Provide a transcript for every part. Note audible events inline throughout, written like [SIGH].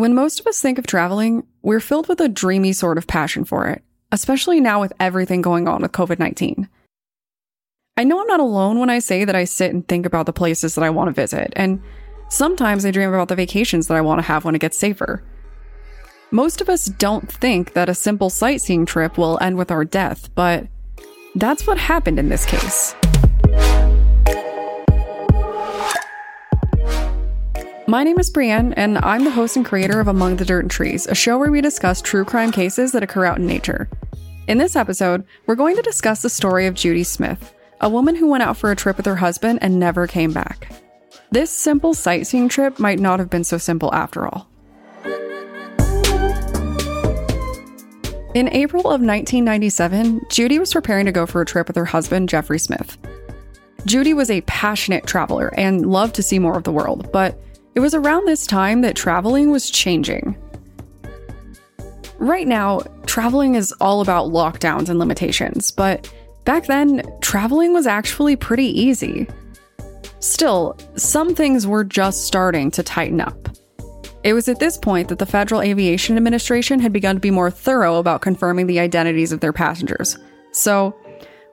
When most of us think of traveling, we're filled with a dreamy sort of passion for it, especially now with everything going on with COVID 19. I know I'm not alone when I say that I sit and think about the places that I want to visit, and sometimes I dream about the vacations that I want to have when it gets safer. Most of us don't think that a simple sightseeing trip will end with our death, but that's what happened in this case. My name is Brienne, and I'm the host and creator of Among the Dirt and Trees, a show where we discuss true crime cases that occur out in nature. In this episode, we're going to discuss the story of Judy Smith, a woman who went out for a trip with her husband and never came back. This simple sightseeing trip might not have been so simple after all. In April of 1997, Judy was preparing to go for a trip with her husband, Jeffrey Smith. Judy was a passionate traveler and loved to see more of the world, but it was around this time that traveling was changing. Right now, traveling is all about lockdowns and limitations, but back then, traveling was actually pretty easy. Still, some things were just starting to tighten up. It was at this point that the Federal Aviation Administration had begun to be more thorough about confirming the identities of their passengers. So,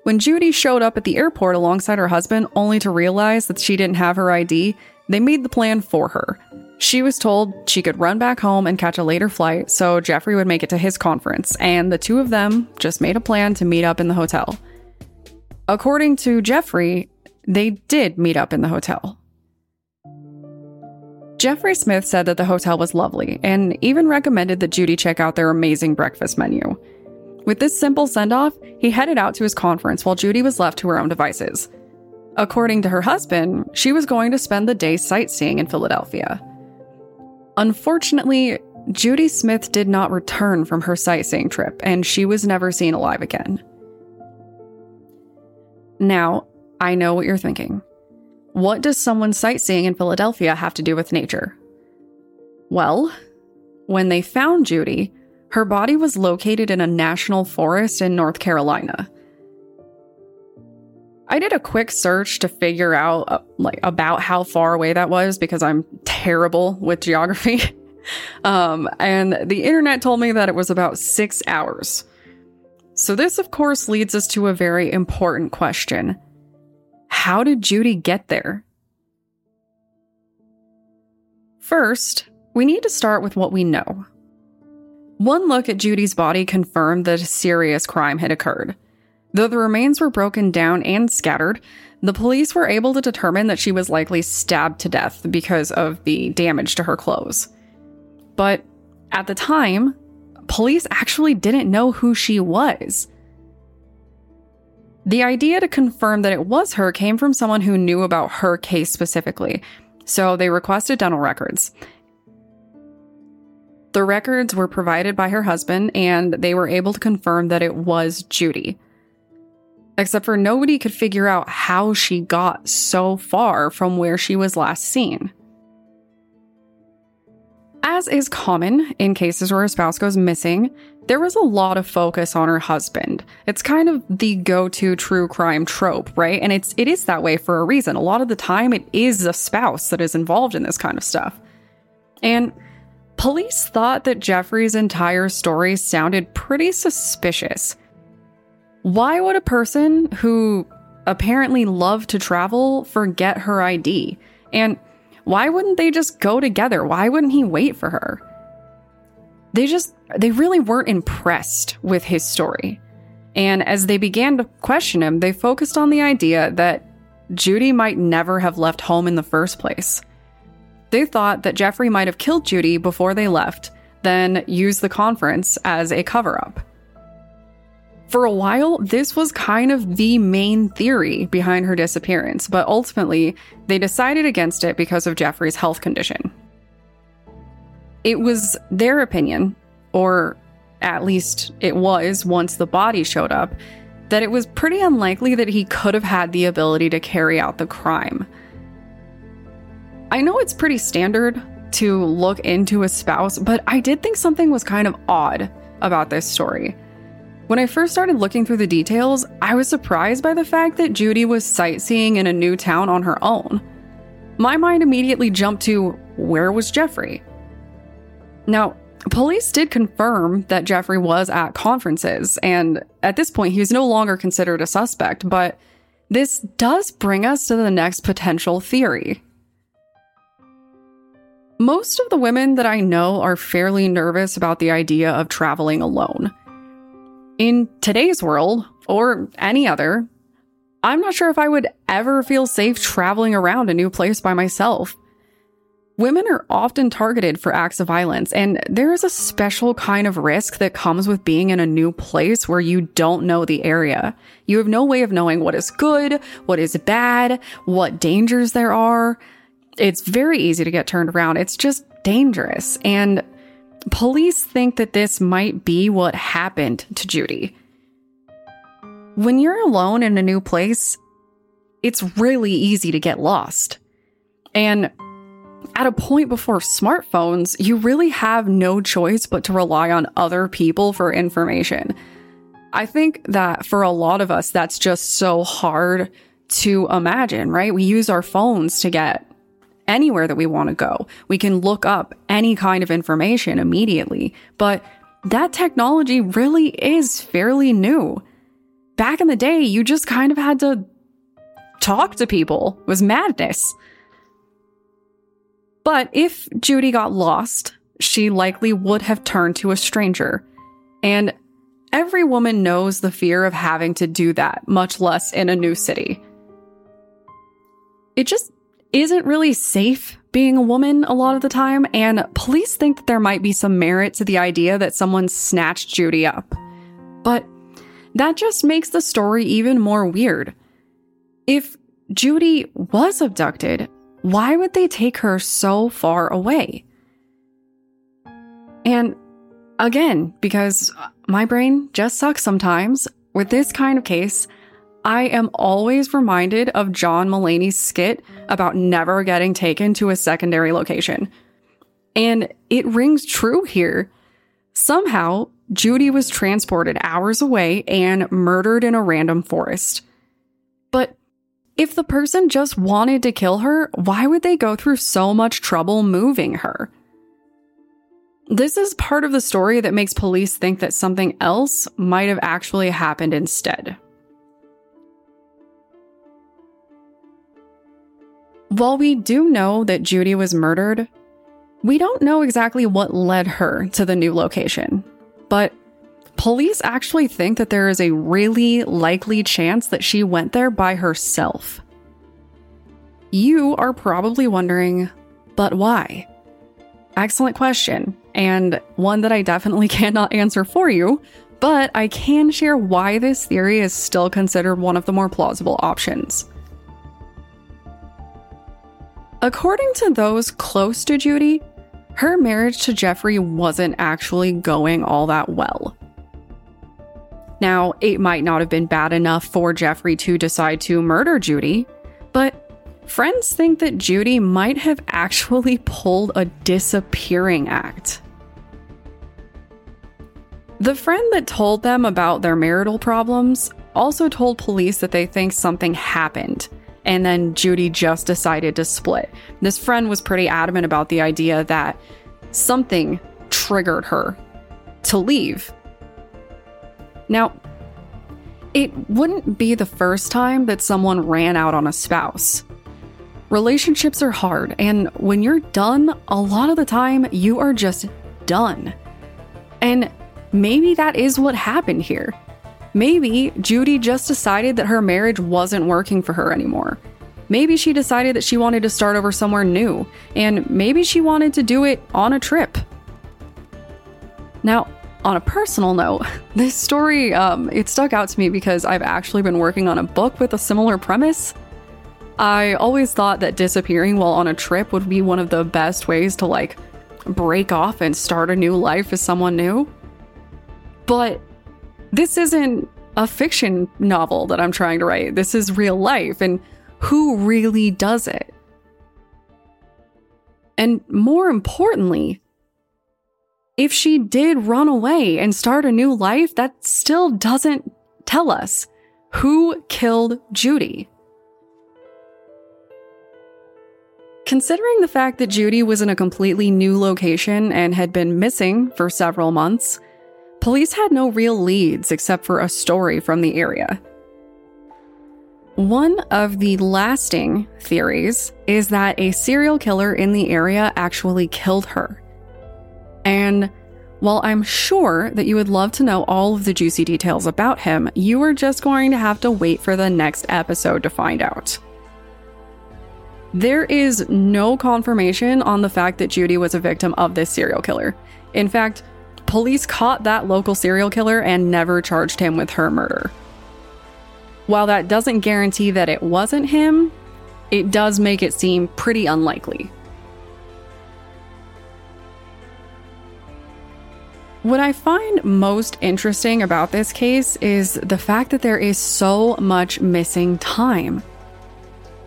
when Judy showed up at the airport alongside her husband, only to realize that she didn't have her ID, they made the plan for her. She was told she could run back home and catch a later flight so Jeffrey would make it to his conference, and the two of them just made a plan to meet up in the hotel. According to Jeffrey, they did meet up in the hotel. Jeffrey Smith said that the hotel was lovely and even recommended that Judy check out their amazing breakfast menu. With this simple send off, he headed out to his conference while Judy was left to her own devices. According to her husband, she was going to spend the day sightseeing in Philadelphia. Unfortunately, Judy Smith did not return from her sightseeing trip, and she was never seen alive again. Now, I know what you're thinking. What does someone sightseeing in Philadelphia have to do with nature? Well, when they found Judy, her body was located in a national forest in North Carolina. I did a quick search to figure out uh, like about how far away that was because I'm terrible with geography. [LAUGHS] um, and the internet told me that it was about six hours. So, this, of course, leads us to a very important question How did Judy get there? First, we need to start with what we know. One look at Judy's body confirmed that a serious crime had occurred. Though the remains were broken down and scattered, the police were able to determine that she was likely stabbed to death because of the damage to her clothes. But at the time, police actually didn't know who she was. The idea to confirm that it was her came from someone who knew about her case specifically, so they requested dental records. The records were provided by her husband, and they were able to confirm that it was Judy except for nobody could figure out how she got so far from where she was last seen. As is common in cases where a spouse goes missing, there was a lot of focus on her husband. It's kind of the go-to true crime trope, right? And it's it is that way for a reason. A lot of the time it is a spouse that is involved in this kind of stuff. And police thought that Jeffrey's entire story sounded pretty suspicious. Why would a person who apparently loved to travel forget her ID? And why wouldn't they just go together? Why wouldn't he wait for her? They just, they really weren't impressed with his story. And as they began to question him, they focused on the idea that Judy might never have left home in the first place. They thought that Jeffrey might have killed Judy before they left, then used the conference as a cover up. For a while, this was kind of the main theory behind her disappearance, but ultimately, they decided against it because of Jeffrey's health condition. It was their opinion, or at least it was once the body showed up, that it was pretty unlikely that he could have had the ability to carry out the crime. I know it's pretty standard to look into a spouse, but I did think something was kind of odd about this story. When I first started looking through the details, I was surprised by the fact that Judy was sightseeing in a new town on her own. My mind immediately jumped to where was Jeffrey? Now, police did confirm that Jeffrey was at conferences, and at this point, he was no longer considered a suspect, but this does bring us to the next potential theory. Most of the women that I know are fairly nervous about the idea of traveling alone. In today's world, or any other, I'm not sure if I would ever feel safe traveling around a new place by myself. Women are often targeted for acts of violence, and there is a special kind of risk that comes with being in a new place where you don't know the area. You have no way of knowing what is good, what is bad, what dangers there are. It's very easy to get turned around. It's just dangerous. And police think that this might be what happened to Judy. When you're alone in a new place, it's really easy to get lost. And at a point before smartphones, you really have no choice but to rely on other people for information. I think that for a lot of us, that's just so hard to imagine, right? We use our phones to get anywhere that we want to go. We can look up any kind of information immediately, but that technology really is fairly new. Back in the day, you just kind of had to talk to people. It was madness. But if Judy got lost, she likely would have turned to a stranger. And every woman knows the fear of having to do that, much less in a new city. It just isn't really safe being a woman a lot of the time, and police think that there might be some merit to the idea that someone snatched Judy up. But that just makes the story even more weird. If Judy was abducted, why would they take her so far away? And again, because my brain just sucks sometimes, with this kind of case, I am always reminded of John Mulaney's skit about never getting taken to a secondary location. And it rings true here. Somehow, Judy was transported hours away and murdered in a random forest. But if the person just wanted to kill her, why would they go through so much trouble moving her? This is part of the story that makes police think that something else might have actually happened instead. While we do know that Judy was murdered, we don't know exactly what led her to the new location. But Police actually think that there is a really likely chance that she went there by herself. You are probably wondering, but why? Excellent question, and one that I definitely [LAUGHS] cannot answer for you, but I can share why this theory is still considered one of the more plausible options. According to those close to Judy, her marriage to Jeffrey wasn't actually going all that well. Now, it might not have been bad enough for Jeffrey to decide to murder Judy, but friends think that Judy might have actually [LAUGHS] pulled a disappearing act. The friend that told them about their marital problems also told police that they think something happened, and then Judy just decided to split. This friend was pretty adamant about the idea that something triggered her to leave now, it wouldn't be the first time that someone ran out on a spouse. Relationships are hard, and when you're done, a lot of the time you are just done. And maybe that is what happened here. Maybe Judy just decided that her marriage wasn't working for her anymore. Maybe she decided that she wanted to start over somewhere new, and maybe she wanted to do it on a trip. Now, on a personal note, [LAUGHS] this story um, it stuck out to me because I've actually been working on a book with a similar premise. I always thought that disappearing while on a trip would be one of the best ways to like break off and start a new life as someone new. But this isn't a fiction novel that I'm trying to write. This is real life, and who really does it? And more importantly, if she did run away and start a new life, that still doesn't tell us who killed Judy. Considering the fact that Judy was in a completely new location and had been missing for several months, police had no real leads except for a story from the area. One of the lasting theories is that a serial killer in the area actually killed her. And while I'm sure that you would love to know all of the juicy details about him, you are just going to have to wait for the next episode to find out. There is no confirmation on the fact that Judy was a victim of this serial killer. In fact, police caught that local serial killer and never charged him with her murder. While that doesn't guarantee that it wasn't him, it does make it seem pretty unlikely. What I find most interesting about this case is the fact that there is so much missing time.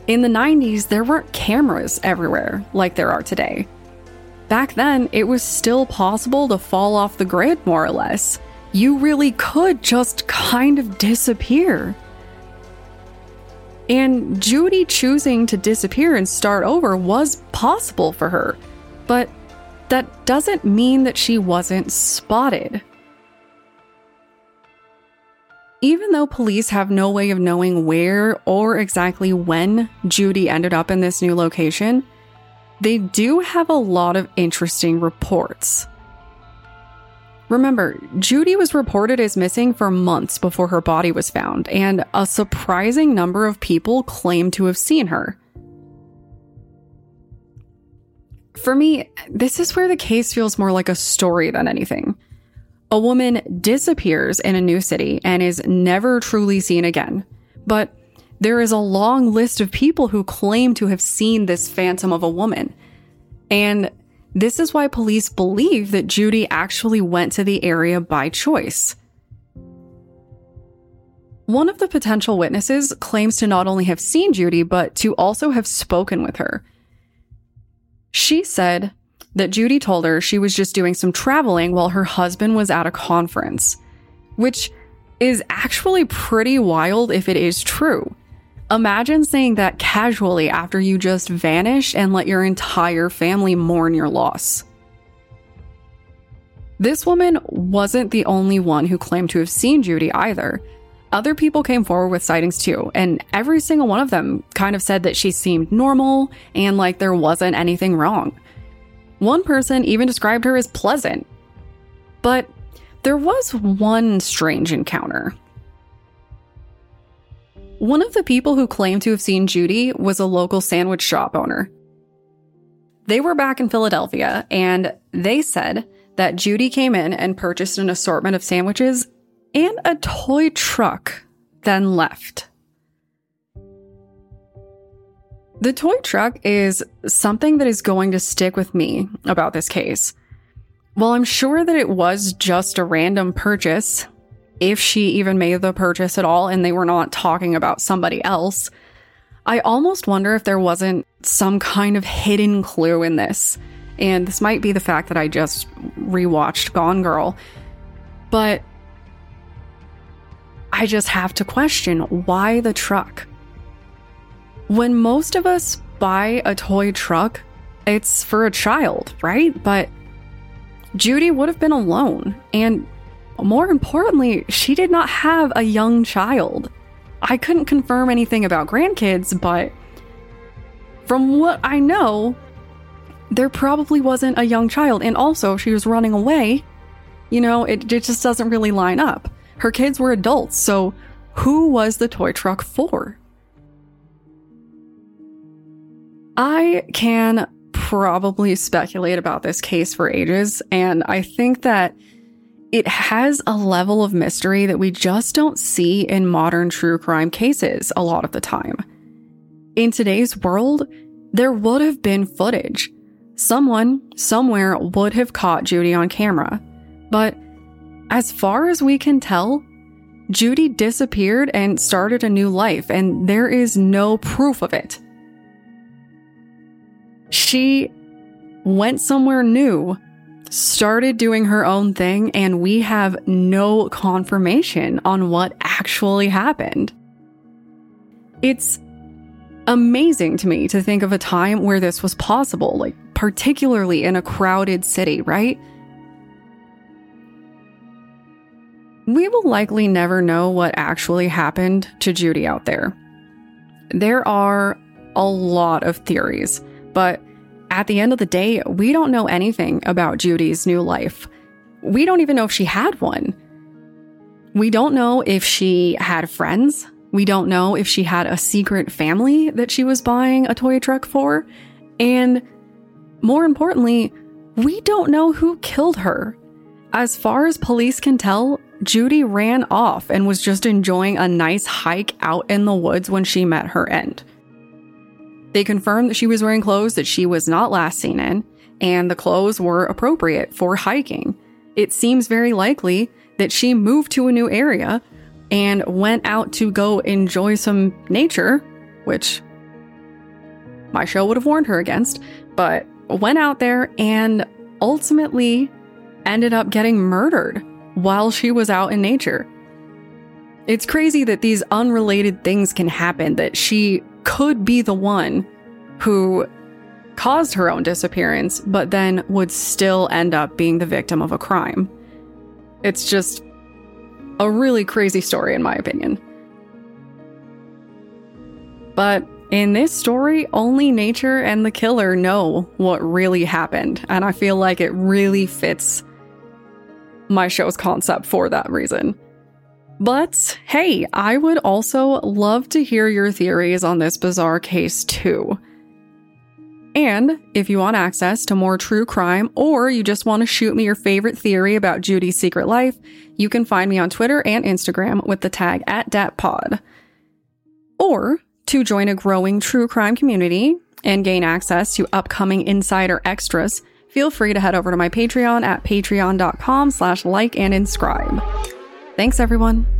In the 90s, there weren't cameras everywhere like there are today. Back then, it was still possible to fall off the grid more or less. You really could just kind of disappear. And Judy choosing to disappear and start over was possible for her. But that doesn't mean that she wasn't spotted. Even though police have no way of knowing where or exactly when Judy ended up in this new location, they do have a lot of interesting reports. Remember, Judy was reported as missing for months before her body was found, and a surprising number of people claim to have seen her. For me, this is where the case feels more like a story than anything. A woman disappears in a new city and is never truly seen again. But there is a long list of people who claim to have seen this phantom of a woman. And this is why police believe that Judy actually went to the area by choice. One of the potential witnesses claims to not only have seen Judy, but to also have spoken with her. She said that Judy told her she was just doing some traveling while her husband was at a conference, which is actually pretty wild if it is true. Imagine saying that casually after you just vanished and let your entire family mourn your loss. This woman wasn't the only one who claimed to have seen Judy either. Other people came forward with sightings too, and every single one of them kind of said that she seemed normal and like there wasn't anything wrong. One person even described her as pleasant. But there was one strange encounter. One of the people who claimed to have seen Judy was a local sandwich shop owner. They were back in Philadelphia and they said that Judy came in and purchased an assortment of sandwiches and a toy truck, then left. The toy truck is something that is going to stick with me about this case. While I'm sure that it was just a random purchase, if she even made the purchase at all and they were not talking about somebody else. I almost wonder if there wasn't some kind of hidden clue in this. And this might be the fact that I just rewatched Gone Girl. But I just have to question why the truck? When most of us buy a toy truck, it's for a child, right? But Judy would have been alone, and more importantly, she did not have a young child. I couldn't confirm anything about grandkids, but from what I know, there probably wasn't a young child. And also, she was running away. You know, it, it just doesn't really line up. Her kids were adults, so who was the toy truck for? I can probably speculate about this case for ages, and I think that it has a level of mystery that we just don't see in modern true crime cases a lot of the time. In today's world, there would have been footage. Someone, somewhere, would have caught Judy on camera. But as far as we can tell, Judy disappeared and started a new life, and there is no proof of it. She went somewhere new started doing her own thing, and we have no confirmation on what actually happened. It's amazing to me to think of a time where this was possible, like particularly in a crowded city, right? We will likely never know what actually happened to Judy out there. There are a lot of theories, but at the end of the day, we don't know anything about Judy's new life. We don't even know if she had one. We don't know if she had friends. We don't know if she had a secret family that she was buying a toy truck for. And more importantly, we don't know who killed her. As far as police can tell, Judy ran off and was just enjoying a nice hike out in the woods when she met her end. They confirmed that she was wearing clothes that she was not last seen in, and the clothes were appropriate for hiking. It seems very likely that she moved to a new area and went out to go enjoy some nature, which my show would have warned her against, but went out there and ultimately ended up getting murdered while she was out in nature. It's crazy that these unrelated things can happen, that she could be the one who caused her own disappearance, but then would still end up being the victim of a crime. It's just a really crazy story, in my opinion. But in this story, only nature and the killer know what really happened, and I feel like it really fits my show's concept for that reason. But hey, I would also love to hear your theories on this bizarre case too. And if you want access to more true crime or you just want to shoot me your favorite theory about Judy's secret life, you can find me on Twitter and Instagram with the tag at DatPod. Or to join a growing true crime community and gain access to upcoming insider extras, feel free to head over to my Patreon at patreon.com slash like and inscribe. Thanks, everyone.